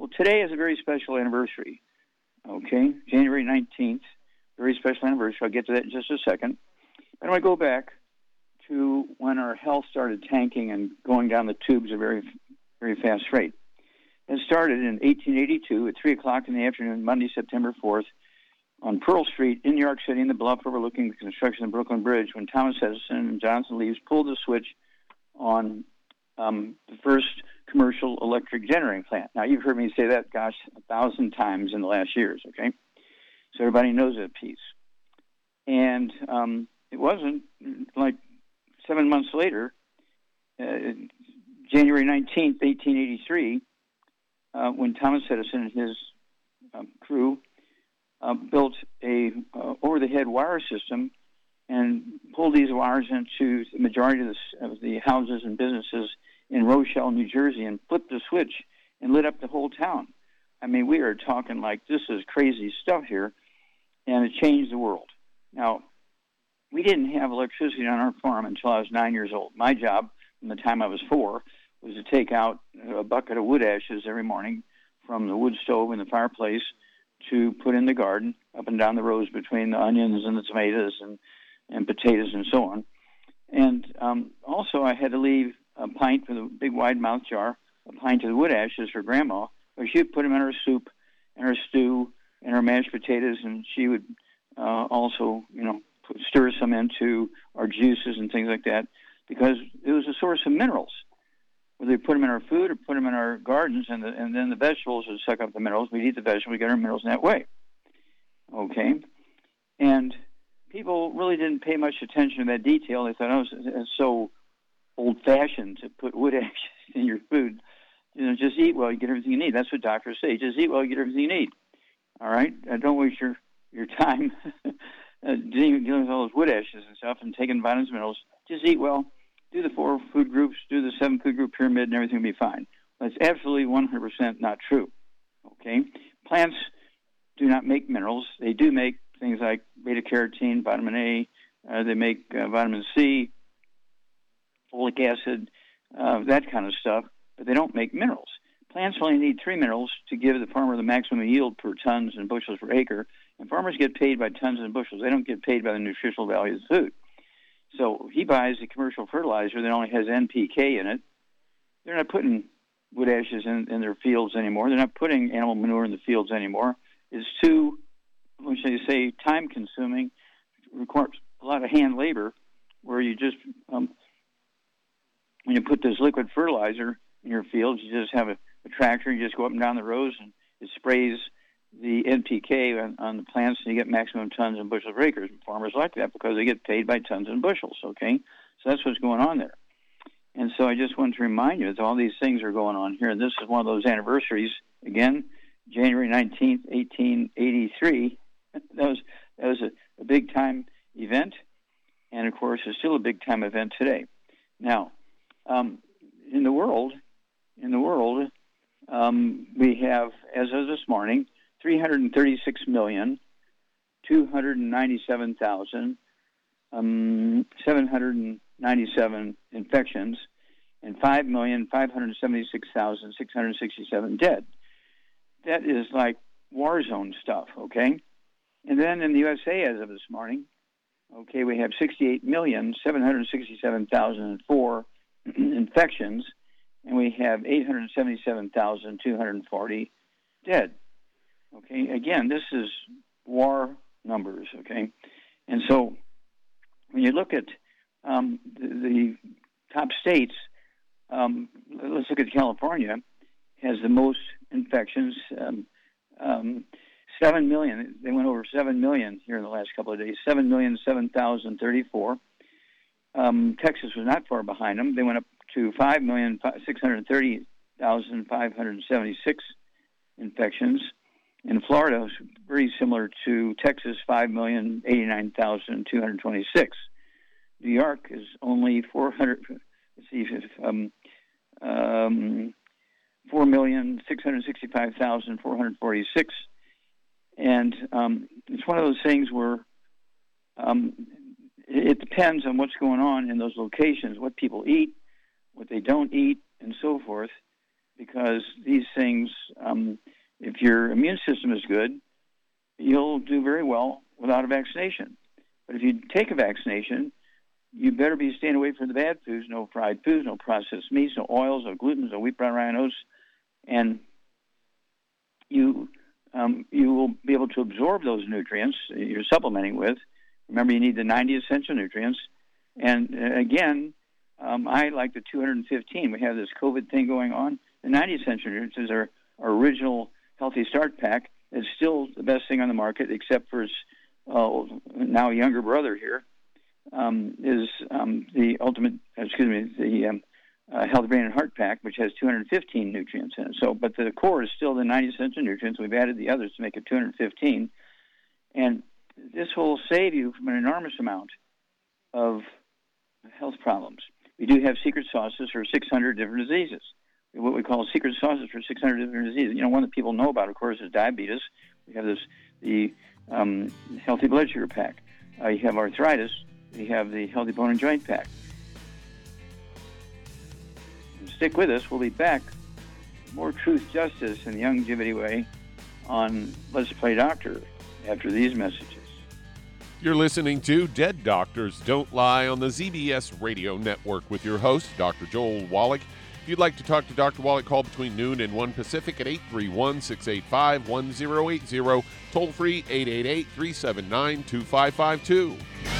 Well, today is a very special anniversary. Okay, January 19th, very special anniversary. I'll get to that in just a second. But I want to go back to when our health started tanking and going down the tubes at a very, very fast rate. It started in 1882 at 3 o'clock in the afternoon, Monday, September 4th, on Pearl Street in New York City, in the bluff overlooking the construction of Brooklyn Bridge, when Thomas Edison and Johnson Leaves pulled the switch on um, the first commercial electric generating plant. Now, you've heard me say that, gosh, a thousand times in the last years, okay? So everybody knows that piece. And um, it wasn't like seven months later, uh, January 19th, 1883, uh, when Thomas Edison and his um, crew uh, built a uh, over-the-head wire system and pulled these wires into the majority of the, of the houses and businesses in Roselle, New Jersey, and flipped the switch and lit up the whole town. I mean, we are talking like this is crazy stuff here, and it changed the world. Now, we didn't have electricity on our farm until I was nine years old. My job, from the time I was four, was to take out a bucket of wood ashes every morning from the wood stove in the fireplace to put in the garden, up and down the rows between the onions and the tomatoes and, and potatoes and so on. And um, also, I had to leave a pint for the big wide mouth jar, a pint of the wood ashes for Grandma, or she'd put them in her soup and her stew and her mashed potatoes, and she would uh, also, you know, put, stir some into our juices and things like that because it was a source of minerals. Whether we put them in our food or put them in our gardens, and, the, and then the vegetables would suck up the minerals. We'd eat the vegetables, we get our minerals in that way. Okay, and people really didn't pay much attention to that detail. They thought, oh, it's, so old-fashioned to put wood ashes in your food. You know, just eat well, you get everything you need. That's what doctors say. Just eat well, you get everything you need. All right, uh, don't waste your your time uh, dealing, dealing with all those wood ashes and stuff and taking vitamins and minerals. Just eat well, do the four food groups, do the seven food group pyramid, and everything will be fine. That's absolutely 100% not true. Okay, plants do not make minerals. They do make things like beta carotene, vitamin A. Uh, they make uh, vitamin C, folic acid, uh, that kind of stuff, but they don't make minerals. Plants only need three minerals to give the farmer the maximum yield per tons and bushels per acre, and farmers get paid by tons and bushels. They don't get paid by the nutritional value of the food. So he buys a commercial fertilizer that only has NPK in it. They're not putting wood ashes in, in their fields anymore. They're not putting animal manure in the fields anymore. It's too, what should say, time consuming, requires a lot of hand labor where you just um, when you put this liquid fertilizer in your fields, you just have a, a tractor, you just go up and down the rows, and it sprays the NPK on, on the plants, and you get maximum tons and bushels per acre. Farmers like that because they get paid by tons and bushels. Okay, so that's what's going on there. And so I just want to remind you that all these things are going on here. And this is one of those anniversaries. Again, January 19th, 1883. that was that was a, a big time event, and of course, it's still a big time event today. Now, um, in the world, in the world, um, we have, as of this morning, 336 million, 297,000, um, 797 infections, and 5,576,667 dead. That is like war zone stuff, okay? And then in the USA, as of this morning, okay, we have 68,767,004 infections and we have 877,240 dead. Okay, again, this is war numbers. Okay, and so when you look at um, the, the, top states, um, let's look at California, has the most infections. Um, um, seven million. They went over seven million here in the last couple of days. Seven million seven thousand thirty-four. Um, Texas was not far behind them. They went up to five million six hundred thirty thousand five hundred seventy-six infections. In Florida, was very similar to Texas, five million eighty-nine thousand two hundred twenty-six. New York is only four hundred. Let's see, um, um, four million six hundred sixty-five thousand four hundred forty-six and um, it's one of those things where um, it depends on what's going on in those locations, what people eat, what they don't eat, and so forth. Because these things, um, if your immune system is good, you'll do very well without a vaccination. But if you take a vaccination, you better be staying away from the bad foods, no fried foods, no processed meats, no oils, no gluten, no wheat, brown, rye, oats, and you um, you will be able to absorb those nutrients you're supplementing with. Remember, you need the 90 essential nutrients. And uh, again, um, I like the 215. We have this COVID thing going on. The 90 essential nutrients is our, original Healthy Start Pack. It's still the best thing on the market, except for its uh, now younger brother here. Um, is um, the ultimate, excuse me, the um, uh, Healthy Brain and Heart Pack, which has 215 nutrients in it. So, but the core is still the 90 essential nutrients. We've added the others to make it 215, and this will save you from an enormous amount of health problems. We do have secret sauces for 600 different diseases. What we call secret sauces for 600 different diseases. You know, one that people know about, of course, is diabetes. We have this the um, healthy blood sugar pack. Uh, you have arthritis. We have the healthy bone and joint pack stick with us. We'll be back. More truth, justice, and the Youngevity way on Let's Play Doctor after these messages. You're listening to Dead Doctors Don't Lie on the ZBS Radio Network with your host, Dr. Joel Wallach. If you'd like to talk to Dr. Wallach, call between noon and 1 Pacific at 831 685 1080, toll free 888 379 2552.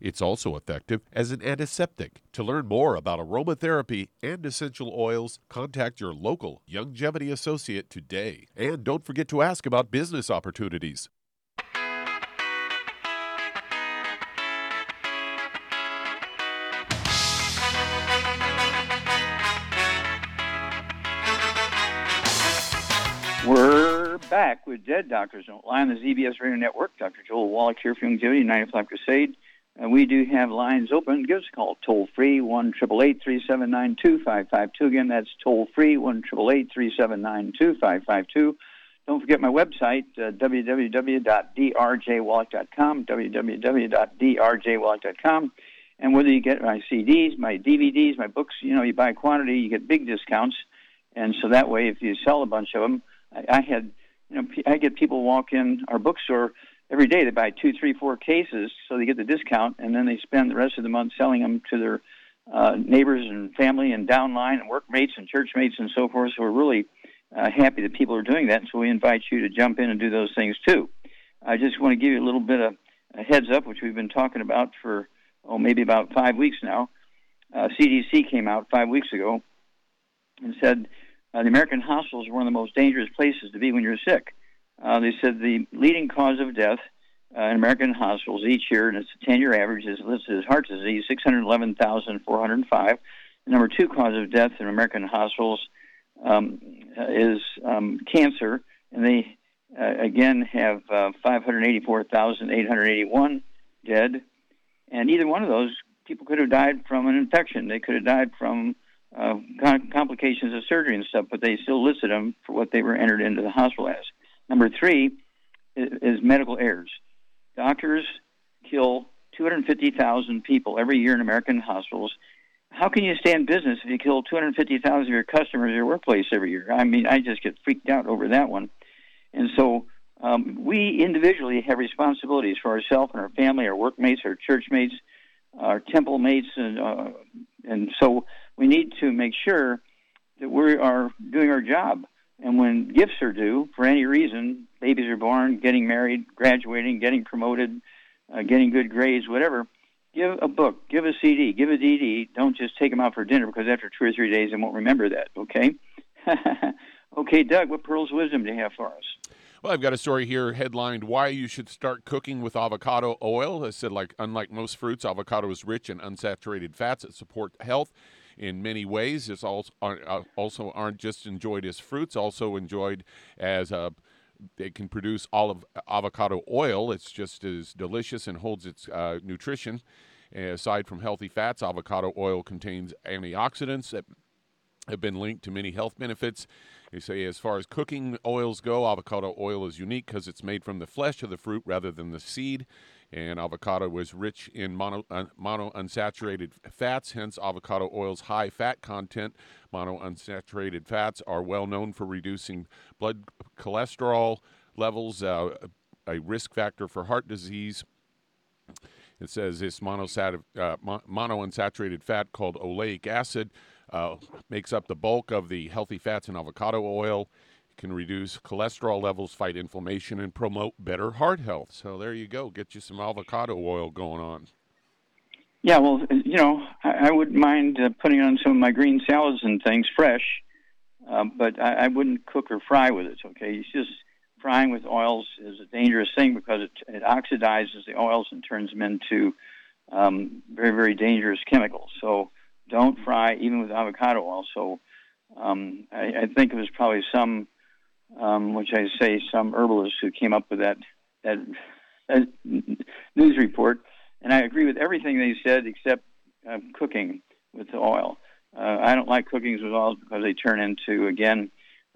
It's also effective as an antiseptic. To learn more about aromatherapy and essential oils, contact your local Youngevity associate today. And don't forget to ask about business opportunities. We're back with Dead Doctors Don't Lie on the ZBS Radio Network. Dr. Joel Wallach here from Youngevity, 95 Crusade. Uh, we do have lines open. Give us a call toll free, 1 379 Again, that's toll free, 1 379 Don't forget my website, uh, www.drjwallach.com, www.drjwallach.com. And whether you get my CDs, my DVDs, my books, you know, you buy quantity, you get big discounts. And so that way, if you sell a bunch of them, I, I had, you know, I get people walk in our bookstore every day. They buy two, three, four cases, so they get the discount, and then they spend the rest of the month selling them to their uh, neighbors and family and downline and workmates and churchmates and so forth. So we're really uh, happy that people are doing that. So we invite you to jump in and do those things too. I just want to give you a little bit of a heads up, which we've been talking about for oh maybe about five weeks now. Uh, CDC came out five weeks ago and said uh, the American hospitals are one of the most dangerous places to be when you're sick. Uh, they said the leading cause of death uh, in American hospitals each year, and it's a 10 year average, is listed as heart disease, 611,405. The number two cause of death in American hospitals um, is um, cancer, and they uh, again have uh, 584,881 dead. And either one of those people could have died from an infection. They could have died from uh, complications of surgery and stuff, but they still listed them for what they were entered into the hospital as. Number three is, medical errors. Doctors kill 250,000 people every year in American hospitals. How can you stay in business if you kill 250,000 of your customers at your workplace every year? I mean, I just get freaked out over that one. And so um, we individually have responsibilities for ourselves and our family, our workmates, our churchmates, our temple mates, and uh, and so we need to make sure that we are doing our job. And when gifts are due for any reason, babies are born, getting married, graduating, getting promoted, uh, getting good grades, whatever, give a book, give a CD, give a DVD. Don't just take them out for dinner because after two or three days they won't remember that, okay? okay, Doug, what pearls of wisdom do you have for us? Well, I've got a story here headlined Why You Should Start Cooking with Avocado Oil. I said, like, unlike most fruits, avocado is rich in unsaturated fats that support health in many ways. It's also, uh, also aren't just enjoyed as fruits, also enjoyed as a uh, they can produce olive avocado oil. It's just as delicious and holds its uh, nutrition. Aside from healthy fats, avocado oil contains antioxidants that have been linked to many health benefits. They say, as far as cooking oils go, avocado oil is unique because it's made from the flesh of the fruit rather than the seed. And avocado is rich in mono, uh, monounsaturated fats, hence, avocado oil's high fat content. Monounsaturated fats are well known for reducing blood cholesterol levels, uh, a risk factor for heart disease. It says this monosat- uh, monounsaturated fat called oleic acid uh, makes up the bulk of the healthy fats in avocado oil. Can reduce cholesterol levels, fight inflammation, and promote better heart health. So there you go. Get you some avocado oil going on. Yeah, well, you know, I, I wouldn't mind uh, putting on some of my green salads and things fresh, uh, but I, I wouldn't cook or fry with it. Okay, it's just frying with oils is a dangerous thing because it, it oxidizes the oils and turns them into um, very, very dangerous chemicals. So don't fry even with avocado oil. So um, I, I think it was probably some, um, which I say some herbalist who came up with that that, news report, and I agree with everything they said except uh, cooking with oil. Uh, I don't like cookings with oils because they turn into again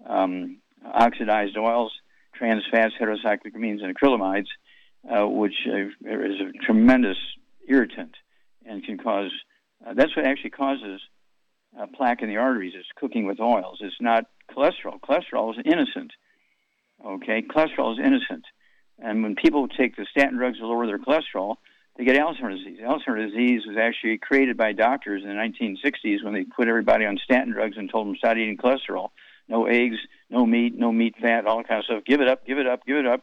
um, oxidized oils, trans fats, heterocyclic amines, and acrylamides, uh, which is a tremendous irritant and can cause uh, that's what actually causes uh, plaque in the arteries. Is cooking with oils. It's not cholesterol. Cholesterol is innocent. Okay, cholesterol is innocent. And when people take the statin drugs to lower their cholesterol, they get Alzheimer's disease. Alzheimer's disease was actually created by doctors in the 1960s when they put everybody on statin drugs and told them stop eating cholesterol. No eggs, no meat, no meat fat, all kind of stuff. Give it up, give it up, give it up.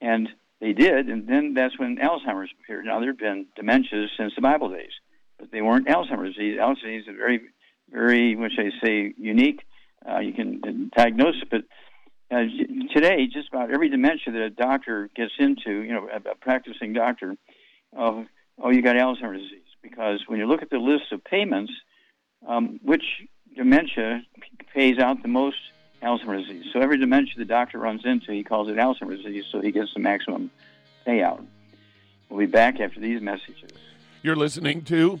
And they did, and then that's when Alzheimer's appeared. Now there have been dementias since the Bible days but they weren't Alzheimer's disease. Alzheimer's disease is very, very, which I say, unique. Uh, you can diagnose it, but uh, today, just about every dementia that a doctor gets into, you know, a, a practicing doctor, uh, oh, you got Alzheimer's disease. Because when you look at the list of payments, um, which dementia pays out the most Alzheimer's disease. So every dementia the doctor runs into, he calls it Alzheimer's disease, so he gets the maximum payout. We'll be back after these messages. You're listening to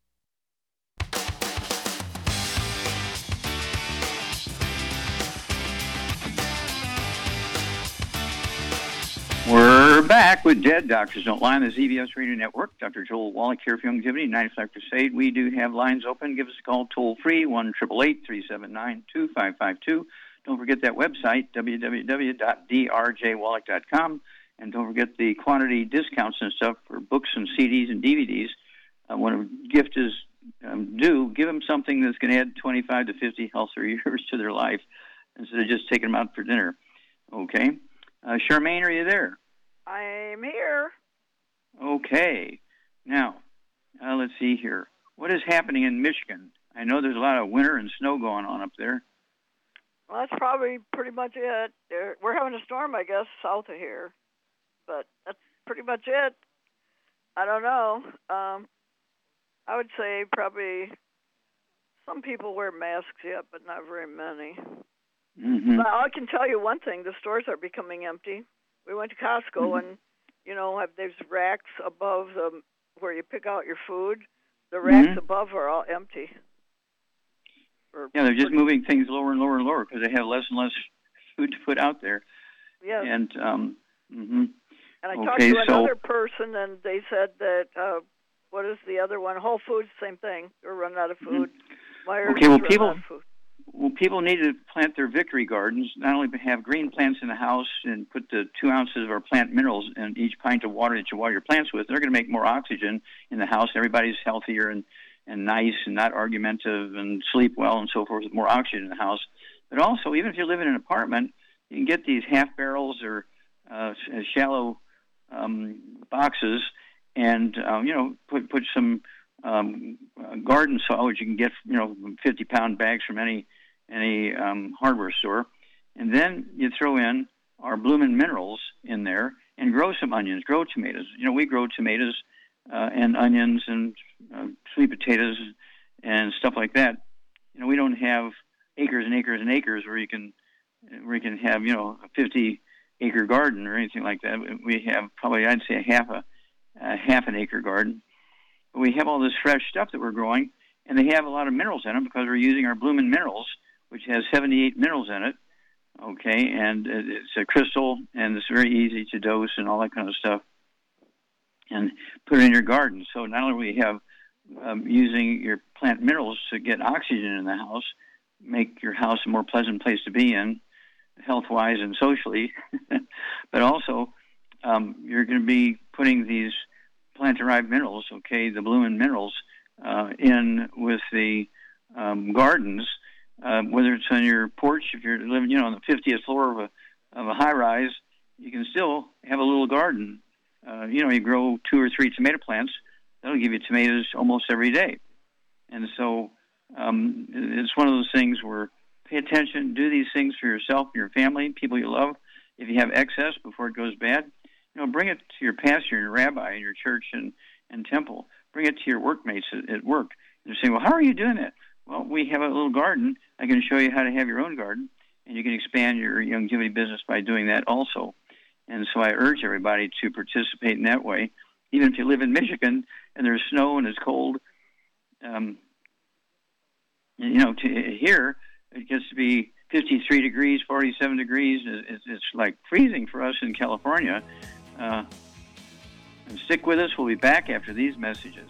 We're back with Dead Doctors Don't Lie on the ZBS Radio Network. Dr. Joel Wallach here for Youngevity, 95 Crusade. We do have lines open. Give us a call toll free, 1 379 2552. Don't forget that website, www.drjwallach.com. And don't forget the quantity discounts and stuff for books and CDs and DVDs. Uh, when a gift is um, due, give them something that's going to add 25 to 50 healthier years to their life instead of just taking them out for dinner. Okay? Uh, Charmaine, are you there? I'm here. Okay. Now, uh, let's see here. What is happening in Michigan? I know there's a lot of winter and snow going on up there. Well, that's probably pretty much it. We're having a storm, I guess, south of here, but that's pretty much it. I don't know. Um, I would say probably some people wear masks yet, but not very many. Mm-hmm. But I can tell you one thing: the stores are becoming empty. We went to Costco Mm-hmm. and you know have there's racks above the where you pick out your food. The racks Mhm. above are all empty. Or Yeah, they're just moving things lower and lower and lower because they have less and less food to put out there. Yes. And um, hmm And I talked to so- another person, and they said that uh, what is the other one? Whole Foods, same thing. They're running out of food. Mm-hmm. Okay, well, people- out of food. Well, people need to plant their victory gardens. Not only have green plants in the house and put the two ounces of our plant minerals in each pint of water that you water your plants with. They're going to make more oxygen in the house. Everybody's healthier and and nice and not argumentative and sleep well and so forth with more oxygen in the house. But also, even if you live in an apartment, you can get these half barrels or uh, shallow um, boxes and um, you know put put some um, garden soil, which you can get you know 50 pound bags from any any um, hardware store, and then you throw in our bloomin' minerals in there and grow some onions, grow tomatoes. You know we grow tomatoes uh, and onions and uh, sweet potatoes and stuff like that. You know we don't have acres and acres and acres where you can where you can have you know a 50 acre garden or anything like that. We have probably I'd say a half a, a half an acre garden. But we have all this fresh stuff that we're growing, and they have a lot of minerals in them because we're using our Bloomin' Minerals, which has 78 minerals in it. Okay, and it's a crystal, and it's very easy to dose and all that kind of stuff. And put it in your garden. So not only we have um, using your plant minerals to get oxygen in the house, make your house a more pleasant place to be in, health wise and socially, but also um, you're going to be putting these plant derived minerals, okay, the bloomin' minerals, uh, in with the um, gardens, uh, whether it's on your porch, if you're living, you know, on the 50th floor of a, of a high rise, you can still have a little garden. Uh, you know, you grow two or three tomato plants, that'll give you tomatoes almost every day. And so um, it's one of those things where pay attention, do these things for yourself, your family, people you love. If you have excess before it goes bad, you know, bring it to your pastor, your rabbi, your church and, and temple. Bring it to your workmates at, at work. And saying, well, how are you doing that? Well, we have a little garden. I can show you how to have your own garden, and you can expand your Youngevity business by doing that also. And so I urge everybody to participate in that way. Even if you live in Michigan and there's snow and it's cold, um, you know, to, here it gets to be 53 degrees, 47 degrees. It's, it's like freezing for us in California. Uh, and stick with us. We'll be back after these messages.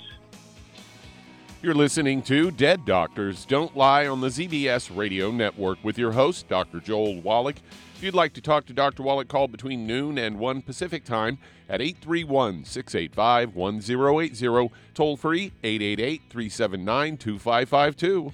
You're listening to Dead Doctors Don't Lie on the ZBS Radio Network with your host, Dr. Joel Wallach. If you'd like to talk to Dr. Wallach, call between noon and 1 Pacific Time at 831 685 1080, toll free 888 379 2552.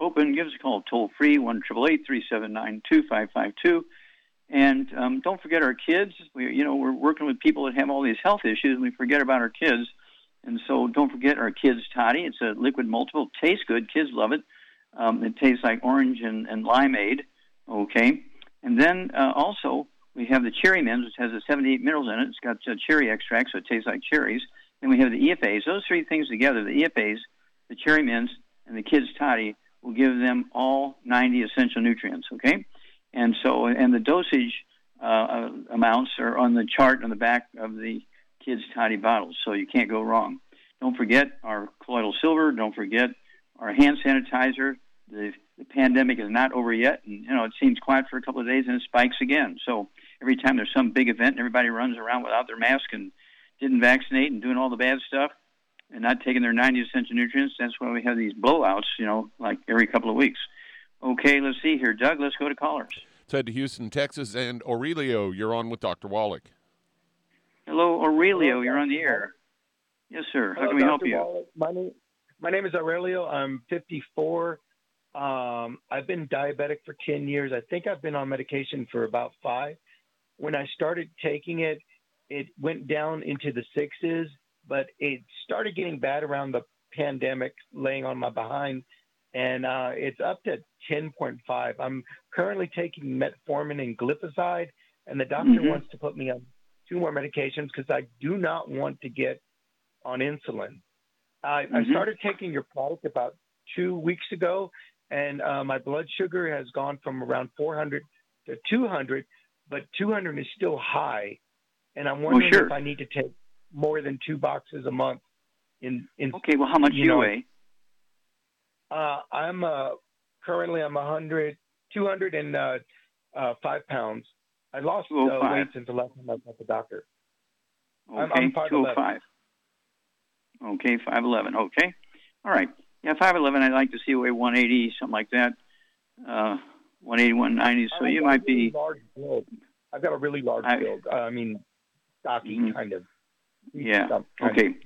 open. Give us a call toll free, 1 379 2552. And um, don't forget our kids. We, you know, we're working with people that have all these health issues, and we forget about our kids. And so don't forget our kids toddy. It's a liquid multiple. Tastes good. Kids love it. Um, it tastes like orange and, and limeade. Okay. And then uh, also we have the cherry mints, which has the 78 minerals in it. It's got uh, cherry extract, so it tastes like cherries. Then we have the EFAs. Those three things together, the EFAs, the cherry mints, and the kids toddy, will give them all 90 essential nutrients. Okay, and so and the dosage uh, amounts are on the chart on the back of the kids' toddy bottles, so you can't go wrong. Don't forget our colloidal silver. Don't forget our hand sanitizer. The, the pandemic is not over yet, and you know it seems quiet for a couple of days and it spikes again. So every time there's some big event and everybody runs around without their mask and didn't vaccinate and doing all the bad stuff, and not taking their 90 essential nutrients. That's why we have these blowouts, you know, like every couple of weeks. Okay, let's see here. Doug, let's go to callers. Let's head to Houston, Texas. And Aurelio, you're on with Dr. Wallach. Hello, Aurelio. You're on the air. Yes, sir. How Hello, can we help you? Wallach. My name, my name is Aurelio. I'm 54. Um, I've been diabetic for 10 years. I think I've been on medication for about five. When I started taking it, it went down into the sixes, but it started getting bad around the pandemic, laying on my behind, and uh, it's up to 10.5. I'm currently taking metformin and glipizide, and the doctor Mhm. wants to put me on two more medications because I do not want to get on insulin. I, I Mhm. started taking your product about two weeks ago, and uh, my blood sugar has gone from around 400 to 200, but 200 is still high, and I'm wondering sure. if I need to take more than two boxes a month. In in Okay, well, how much do you know, weigh? uh, I'm uh, currently I'm 100, 205 uh, uh, five pounds. I lost uh, weight since the last time I was at the doctor. Okay, I'm- I'm 5'11". 205. Okay, 5'11. Okay. All right. Yeah, 5'11. I'd like to see you weigh 180, something like that. Uh, 180, 190. So I've you might really be. large build. I've got a really large I- build. Uh, I mean, stocky Mhm. kind of. Yeah. Okay.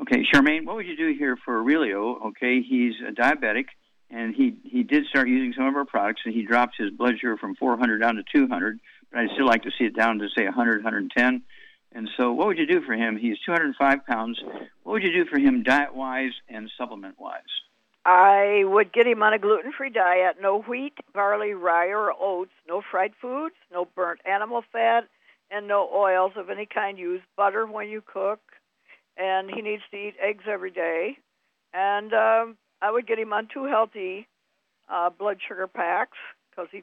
Okay, Charmaine, what would you do here for Aurelio? Okay, he's a diabetic, and he he did start using some of our products, and he dropped his blood sugar from 400 down to 200. But I'd still like to see it down to say 100, 110. And so, what would you do for him? He's 205 pounds. What would you do for him diet wise and supplement wise? I would get him on a gluten free diet no wheat, barley, rye, or oats, no fried foods, no burnt animal fat, and no oils of any kind. Use butter when you cook. And he needs to eat eggs every day. And um, I would get him on two healthy uh, blood sugar packs because he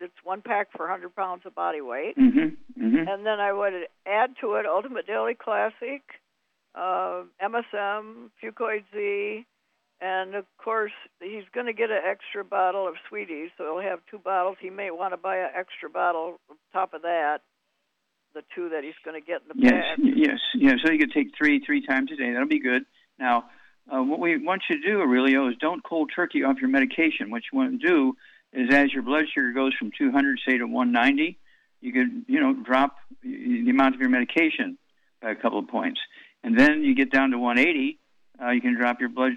it's one pack for 100 pounds of body weight. Mm-hmm. Mm-hmm. And then I would add to it Ultimate Daily Classic, uh, MSM, Fucoid Z, and of course he's going to get an extra bottle of Sweet EZE, so he'll have two bottles. He may want to buy an extra bottle on top of that, the two that he's going to get in the Yes, yes, yeah. So you could take three three times a day. That'll be good. Now, uh, what we want you to do, Aurelio, is don't cold turkey off your medication. What you want to do is, as your blood sugar goes from 200, say, to 190, you could, you know, drop the amount of your medication by a couple of points, and then you get down to 180. Uh, you can drop your blood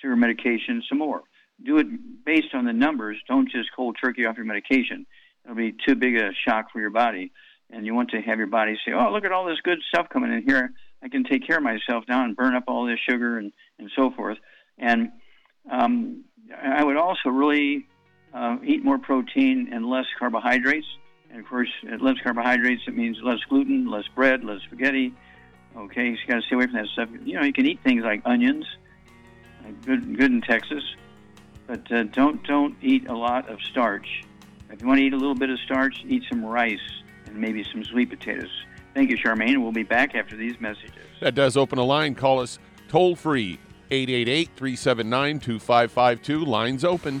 sugar medication some more. Do it based on the numbers. Don't just cold turkey off your medication. It'll be too big a shock for your body and you want to have your body say, "Oh, look at all this good stuff coming in here. I can take care of myself now and burn up all this sugar and and so forth." And um, I would also really uh, eat more protein and less carbohydrates. And of course, less carbohydrates, it means less gluten, less bread, less spaghetti. Okay, you got to stay away from that stuff. You know, you can eat things like onions, good good in Texas, but uh, don't don't eat a lot of starch. If you want to eat a little bit of starch, eat some rice and maybe some sweet potatoes. Thank you, Charmaine. We'll be back after these messages. That does open a line. Call us toll free 888 379 2552. Lines open.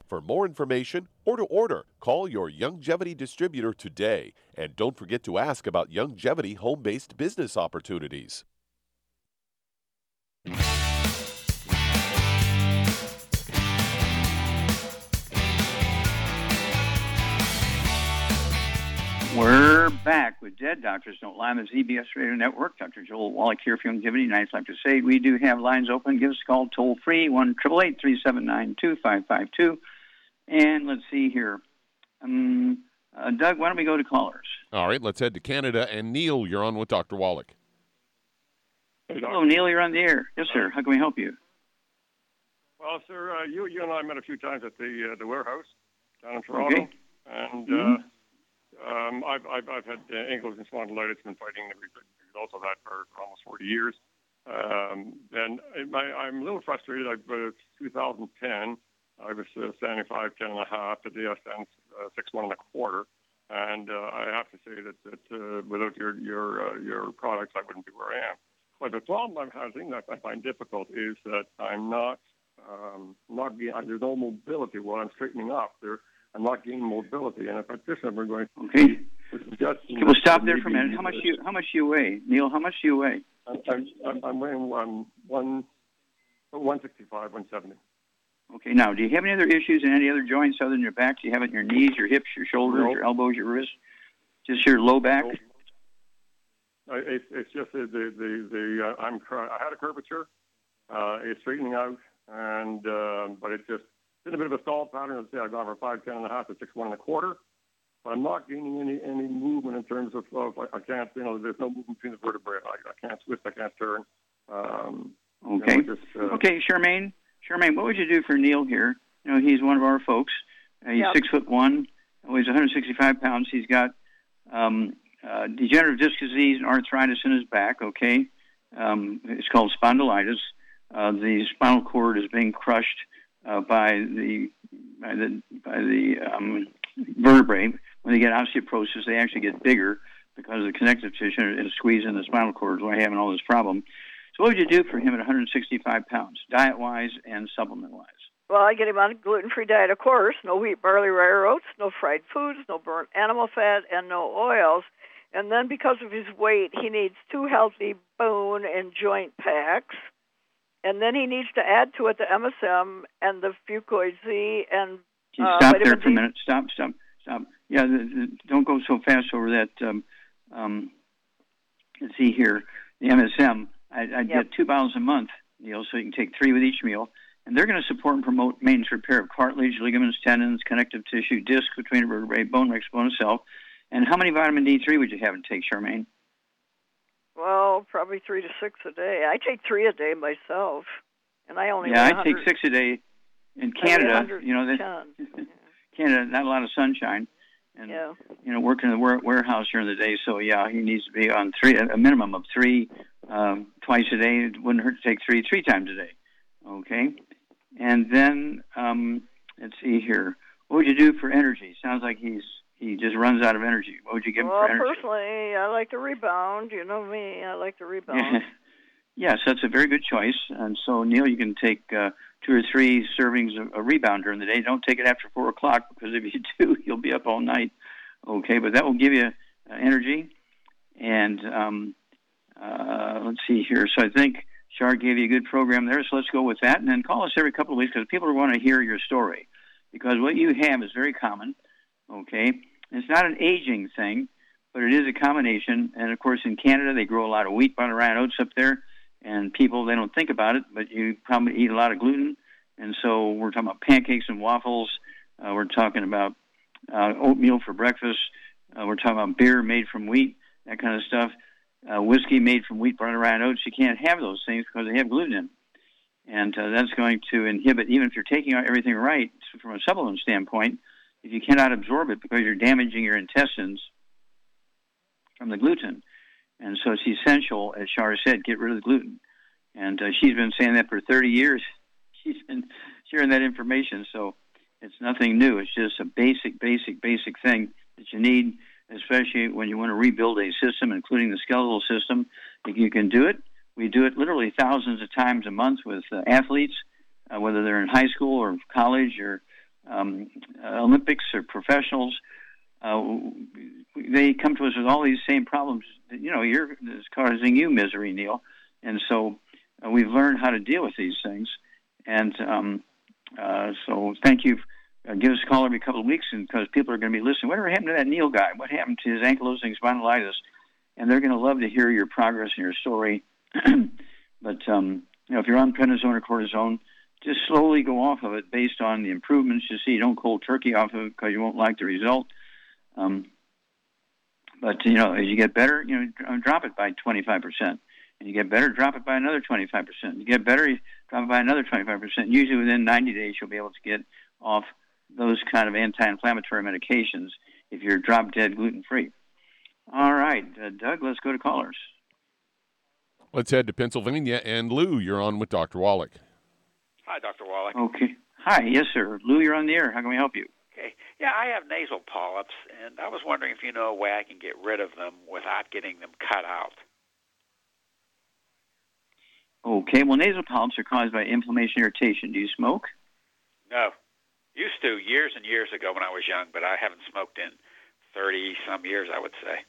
For more information or to order, call your Youngevity distributor today. And don't forget to ask about Youngevity home based business opportunities. We're back with Dead Doctors Don't Lie on the ZBS Radio Network. Dr. Joel Wallach here for Youngevity. And I'd like to say we do have lines open. Give us a call toll free, 1 379 2552. And let's see here. Um, uh, Doug, why don't we go to callers? All right, let's head to Canada. And Neil, you're on with Dr. Wallach. Hello, Neil, you're on the air. Yes, sir. How can we help you? Well, sir, uh, you you and I met a few times at the uh, the warehouse down in Toronto, Okay. and Mhm. uh, um, I've, I've I've had uh, ankylosing spondylitis, been fighting the results of that for, for almost 40 years. Um, and my, I'm a little frustrated. I've uh, 2010. I was uh, standing five ten and a half. Today I stand uh, six one and a quarter. And uh, I have to say that, that uh, without your your uh, your products, I wouldn't be where I am. But the problem I'm having that I find difficult is that I'm not um, not getting, there's no mobility while I'm straightening up. There, I'm not gaining mobility, and if at this I'm going okay. Okay, we'll stop there for a minute. How much you how much you weigh, Neil? How much do you weigh? I'm I'm, I'm weighing one one one sixty five, one seventy. Okay. Now, do you have any other issues in any other joints other than your back? Do you have it in your knees, your hips, your shoulders, Nope. your elbows, your wrists? Just your low back? Nope. I- It's it's just the the the, the uh, I'm I had a curvature. Uh, it's straightening out, and um, but it's just in a bit of a stall pattern. Let's say I've gone from five ten and a half to six one and a quarter. But I'm not gaining any any movement in terms of, of I, I can't you know there's no movement between the vertebrae. I, I can't twist. I can't turn. Um, you know, Okay. just, uh, Okay, Charmaine. Charmaine, what would you do for Neil here? You know, he's one of our folks. Uh, he's Yep. six foot one, weighs 165 pounds. He's got um, uh, degenerative disc disease and arthritis in his back. Okay, um, it's called spondylitis. Uh, the spinal cord is being crushed uh, by the by the by the um, vertebrae. When they get osteoporosis, they actually get bigger because of the connective tissue is squeezed in the spinal cord. Is why having all this problem. So, what would you do for him at 165 pounds, diet wise and supplement wise? Well, I get him on a gluten-free diet, of course. No wheat, barley, rye, oats, no fried foods, no burnt animal fat, and no oils. And then, because of his weight, he needs two healthy bone and joint packs. And then he needs to add to it the MSM and the Fucoid Z and Can you uh, stop there for a minute? Stop, stop, stop. Yeah, the, the, don't go so fast over that. Um, um, let's see here. The MSM, I, I'd Yep. get two bottles a month, Neil, so you can take three with each meal. And they're going to support and promote maintenance repair of cartilage, ligaments, tendons, connective tissue, disc between vertebrae, bone mix, bone itself. And how many vitamin D3 would you have to take, Charmaine? Well, probably three to six a day. I take three a day myself, and I only yeah, I take six a day. In Canada, you know, that 110. Canada, not a lot of sunshine. And Yeah. you know, working in the warehouse during the day. So yeah, he needs to be on three, a minimum of three um, twice a day. It wouldn't hurt to take three three times a day. Okay, and then um, let's see here. What would you do for energy? Sounds like he's he just runs out of energy. What would you give him for energy? personally, I like to rebound. You know me. I like to rebound. yes, that's a very good choice. And so Neil, you can take uh, two or three servings of a rebound during the day. Don't take it after four o'clock because if you do, you'll be up all night. Okay, but that will give you uh, energy. And um, uh, let's see here. So I think Shar gave you a good program there. So let's go with that, and then call us every couple of weeks because people want to hear your story. Because what you have is very common. Okay, it's not an aging thing, but it is a combination. And of course, in Canada, they grow a lot of wheat, butter, and oats up there. And people they don't think about it, but you probably eat a lot of gluten. And so we're talking about pancakes and waffles. Uh, we're talking about uh, oatmeal for breakfast. Uh, we're talking about beer made from wheat, that kind of stuff. Uh, whiskey made from wheat, butter, rye, and oats. You can't have those things because they have gluten in. And uh, that's going to inhibit, even if you're taking everything right from a supplement standpoint, if you cannot absorb it because you're damaging your intestines from the gluten. And so it's essential, as Shara said, get rid of the gluten. And uh, she's been saying that for 30 years. She's been sharing that information. So it's nothing new. It's just a basic, basic, basic thing that you need, especially when you want to rebuild a system, including the skeletal system. You can do it, we do it literally thousands of times a month with uh, athletes, uh, whether they're in high school or college or um, uh, Olympics or professionals. Uh, they come to us with all these same problems. that, You know, you're it's causing you misery, Neil, and so uh, we've learned how to deal with these things. And um, so, thank you. Uh, give us a call every couple of weeks, because people are going to be listening. Whatever happened to that Neil guy? What happened to his ankylosing spondylitis? And they're going to love to hear your progress and your story. but um, you know, if you're on prednisone or cortisone, just slowly go off of it based on the improvements you see. Don't cold turkey off of it because you won't like the result. Um, but you know, as you get better, you know, drop it by 25 percent, and you get better, drop it by another 25 percent. You get better, drop it by another 25 percent. Usually, within 90 days, you'll be able to get off those kind of anti-inflammatory medications if you're drop dead gluten free. All right, uh, Doug, let's go to callers. Let's head to Pennsylvania. And Lou, you're on with Dr. Wallach. Hi, Dr. Wallach. Okay. Hi, yes, sir. Lou, you're on the air. How can we help you? Okay. Yeah, I have nasal polyps, and I was wondering if you know a way I can get rid of them without getting them cut out. Okay, well, nasal polyps are caused by inflammation irritation. Do you smoke? No. Used to years and years ago when I was young, but I haven't smoked in 30 some years, I would say.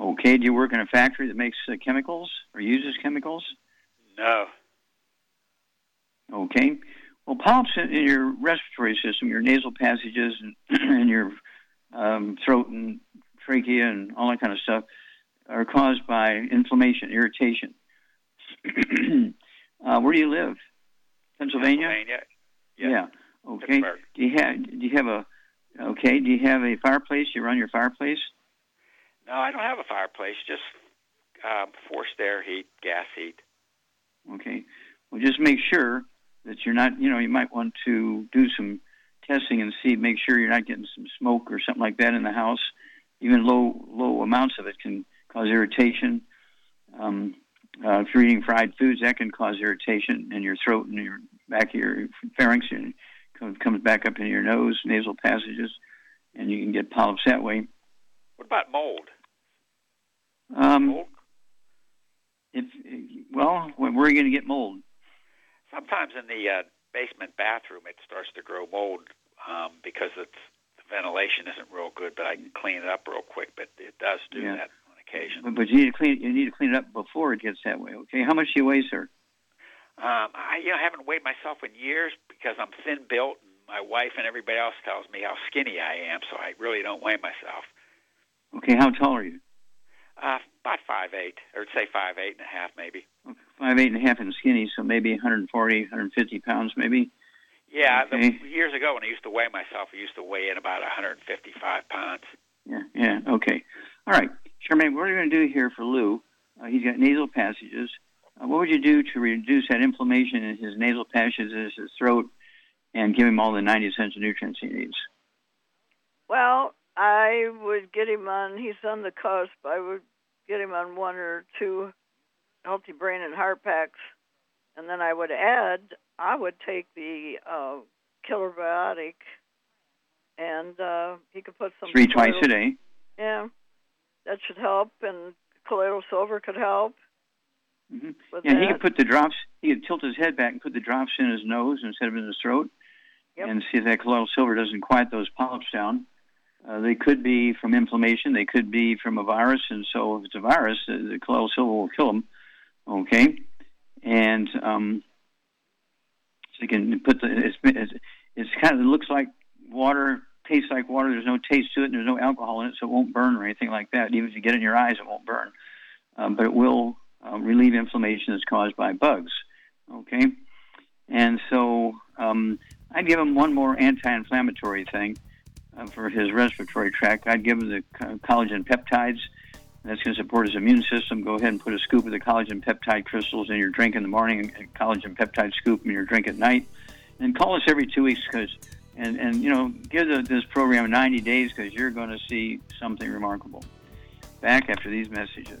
Okay, do you work in a factory that makes uh, chemicals or uses chemicals? No. Okay. Well, polyps in in your respiratory system, your nasal passages, and, and your um, throat and trachea and all that kind of stuff, are caused by inflammation, irritation. uh, where do you live? Pennsylvania. Pennsylvania. Yeah. Okay. Do you have Do you have a Okay. Do you have a fireplace? You run your fireplace? No, I don't have a fireplace. Just uh, forced air heat, gas heat. Okay. Well, just make sure that you're not. You know, you might want to do some testing and see, make sure you're not getting some smoke or something like that in the house. Even low low amounts of it can cause irritation. Um, uh, if you're eating fried foods, that can cause irritation in your throat and your back of your pharynx, and comes comes back up into your nose, nasal passages, and you can get polyps that way. What about mold? Um, if well, where where are you going to get mold? Sometimes in the uh, basement bathroom, it starts to grow mold um, because it's the ventilation isn't real good. But I can clean it up real quick. But it does do Yeah. that on occasion. But, but you need to clean you need to clean it up before it gets that way. Okay, how much do you weigh, sir? Um, I you know haven't weighed myself in years because I'm thin built, and my wife and everybody else tells me how skinny I am. So I really don't weigh myself. Okay, how tall are you? Uh, about five eight, or say five eight and a half, maybe. Five eight and a half and skinny, so maybe 140, 150 pounds, maybe. Yeah, Okay. the, years ago when I used to weigh myself, I used to weigh in about 155 pounds. Yeah, yeah, okay. All right, Charmaine, what are we're going to do here for Lou, uh, he's got nasal passages. Uh, what would you do to reduce that inflammation in his nasal passages, his throat, and give him all the 90 essential nutrients he needs? Well, I would get him on. He's on the cusp. I would get him on one or two healthy brain and heart packs, and then I would add. I would take the uh, killer biotic, and uh, he could put some Three twice a day. Yeah, that should help, and colloidal silver could help. Mhm. With Yeah, he could put the drops. He could tilt his head back and put the drops in his nose instead of in his throat, Yep. and see if that colloidal silver doesn't quiet those polyps down. Uh, they could be from inflammation. They could be from a virus, and so if it's a virus, uh, the colloidal silver will kill them. Okay, and um, so you can put the. It's, it's, it's kind of it looks like water, tastes like water. There's no taste to it, and there's no alcohol in it, so it won't burn or anything like that. Even if you get it in your eyes, it won't burn, um, but it will uh, relieve inflammation that's caused by bugs. Okay, and so um, I'd give him one more anti-inflammatory thing uh, for his respiratory tract. I'd give him the co- collagen peptides. That's going to support his immune system. Go ahead and put a scoop of the collagen peptide crystals in your drink in the morning, and collagen peptide scoop in your drink at night. And call us every two weeks because, and and you know, give the, this program 90 days because you're going to see something remarkable. Back after these messages.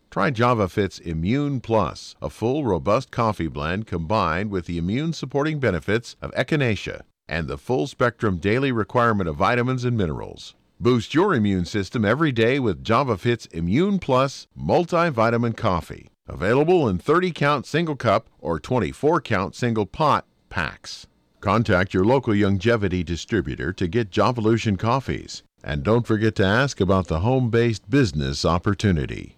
Try JavaFit's Immune Plus, a full, robust coffee blend combined with the immune supporting benefits of echinacea and the full spectrum daily requirement of vitamins and minerals. Boost your immune system every day with JavaFit's Immune Plus multivitamin coffee. Available in 30 count single cup or 24 count single pot packs. Contact your local Youngevity distributor to get Javalution coffees. And don't forget to ask about the home based business opportunity.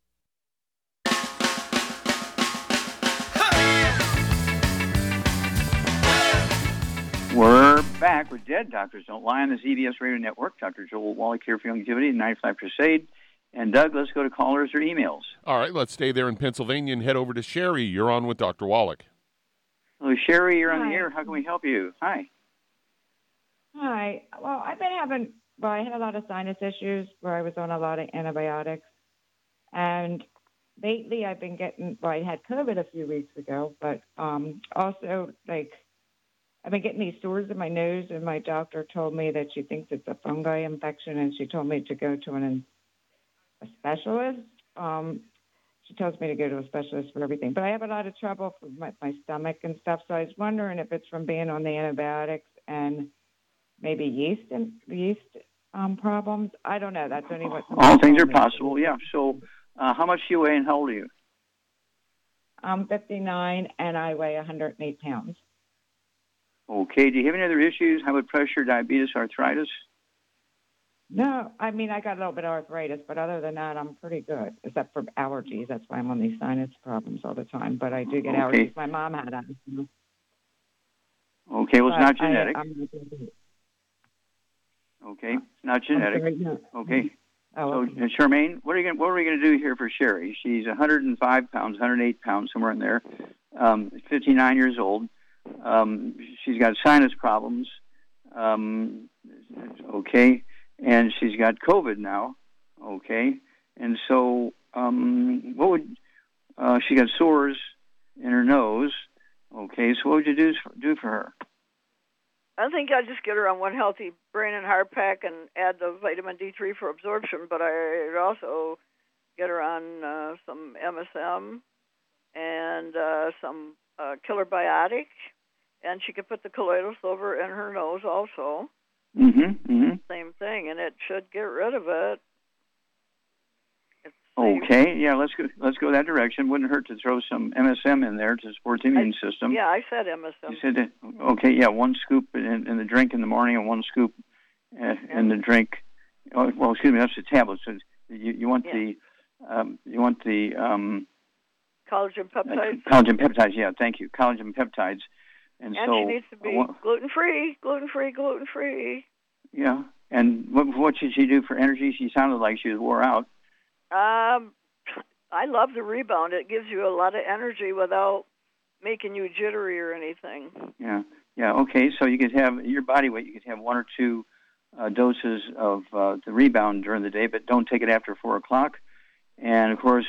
We're back with Dead Doctors Don't Lie on the ZBS Radio Network. Dr. Joel Wallach here for Youngevity, 95 Crusade. And Doug, let's go to callers or emails. All right, let's stay there in Pennsylvania and head over to Sherry. You're on with Dr. Wallach. Hello, Sherry. You're on Hi. the air. How can we help you? Hi. Hi. Well, I've been having, well, I had a lot of sinus issues where I was on a lot of antibiotics. And lately I've been getting, well, I had COVID a few weeks ago, but um, also, like, I've been getting these sores in my nose, and my doctor told me that she thinks it's a fungi infection, and she told me to go to an, a specialist. Um, she tells me to go to a specialist for everything. But I have a lot of trouble with my, my stomach and stuff, so I was wondering if it's from being on the antibiotics and maybe yeast and yeast um, problems. I don't know. That's only what All things are possible, yeah. So, uh, how much do you weigh and how old are you? I'm 59 and I weigh 108 pounds. Okay. Do you have any other issues? High blood pressure, diabetes, arthritis? No, I mean I got a little bit of arthritis, but other than that, I'm pretty good. Except for allergies, that's why I'm on these sinus problems all the time. But I do get Okay. allergies. My mom had them. Okay. Well, it's not genetic. Not Okay. It's not genetic. sorry, no. Okay. Oh, So, okay. uh, Charmaine, what are you gonna, what are we going to do here for Sherry? She's 105 pounds, 108 pounds, somewhere in there. Um, 59 years old. Um, she's got sinus problems. Um, okay, and she's got COVID now. Okay, and so um, what would uh, she got sores in her nose? Okay, so what would you do do for her? I think I'd just get her on one healthy brain and heart pack and add the vitamin D3 for absorption, but I'd also get her on uh, some MSM and uh, some uh, killer biotic, and she could put the colloidal silver in her nose also. Mm-hmm. Mm-hmm. Same thing, and it should get rid of it. Okay, yeah, let's go. Let's go that direction. Wouldn't hurt to throw some MSM in there to support the immune system. Yeah, I said MSM. You said. Okay, yeah, one scoop in, in the drink in the morning and one scoop uh, in the drink. Oh, well, excuse me, that's the tablets. So you, you want Yeah. the um, you want the um, collagen uh, peptides. collagen peptides. Yeah, thank you, collagen peptides. And, and so she needs to be gluten free, gluten free, gluten free. yeah. And what, what should she do for energy? She sounded like she was wore out. Um, I love the rebound. It gives you a lot of energy without making you jittery or anything. Yeah, yeah. Okay, so you could have your body weight. You could have one or two uh, doses of uh, the rebound during the day, but don't take it after four o'clock. And of course,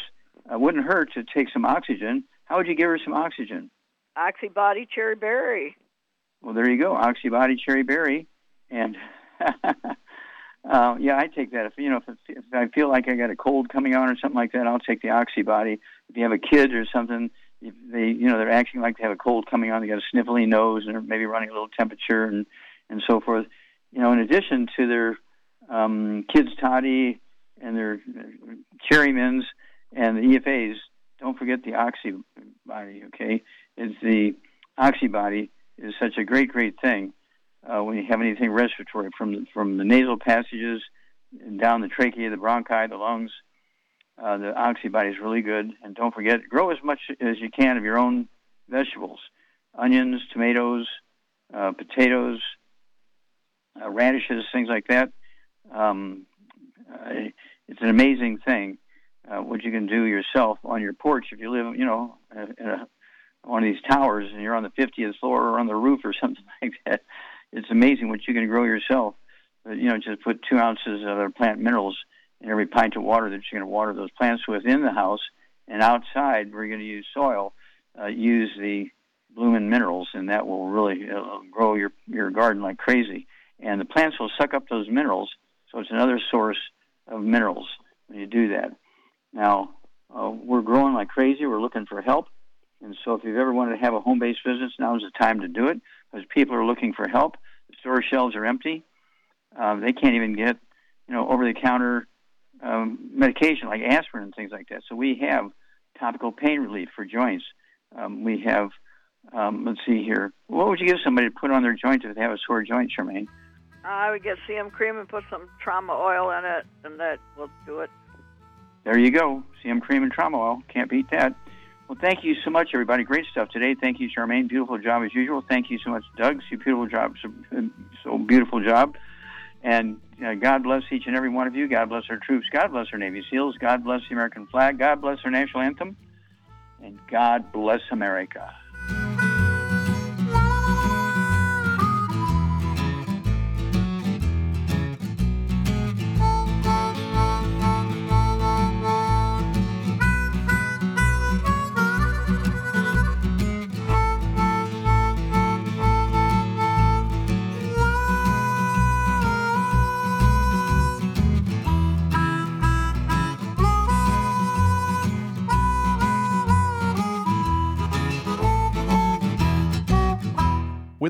it wouldn't hurt to take some oxygen. How would you give her some oxygen? Oxybody cherry berry. Well, there you go, Oxybody cherry berry, and uh, yeah, I take that. If you know, if, if I feel like I got a cold coming on or something like that, I'll take the Oxybody. If you have a kid or something, if they, you know, they're acting like they have a cold coming on, they got a sniffly nose and they're maybe running a little temperature and and so forth. You know, in addition to their um, kids toddy and their cherry mins and the EFAs, don't forget the Oxybody. Okay, it's the Oxybody is such a great, great thing uh, when you have anything respiratory from the, from the nasal passages down the trachea, the bronchi, the lungs. Uh, the oxybody is really good, and don't forget, grow as much as you can of your own vegetables: onions, tomatoes, uh, potatoes, uh, radishes, things like that. Um, uh, it's an amazing thing uh, what you can do yourself on your porch if you live, you know, in a, one of these towers and you're on the 50th floor or on the roof or something like that it's amazing what you can grow yourself. But, you know, just put two ounces of plant minerals in every pint of water that you're going to water those plants with in the house. And outside, where you're going to use soil, uh, use the blooming minerals, and that will really uh, grow your, your garden like crazy. And the plants will suck up those minerals, so it's another source of minerals when you do that. Now, uh, we're growing like crazy. We're looking for help. And so if you've ever wanted to have a home based business, now is the time to do it because people are looking for help. The store shelves are empty. Um, they can't even get, you know, over the counter um, medication like aspirin and things like that. So we have topical pain relief for joints. Um, we have, um, let's see here. What would you give somebody to put on their joint if they have a sore joint, Charmaine? I would get CM cream and put some trauma oil in it, and that will do it. There you go. CM cream and trauma oil. Can't beat that. Well, thank you so much, everybody. Great stuff today. Thank you, Charmaine. Beautiful job as usual. Thank you so much, Doug. So beautiful job. So, so beautiful job. And uh, God bless each and every one of you. God bless our troops. God bless our Navy SEALs. God bless the American flag. God bless our national anthem. And God bless America.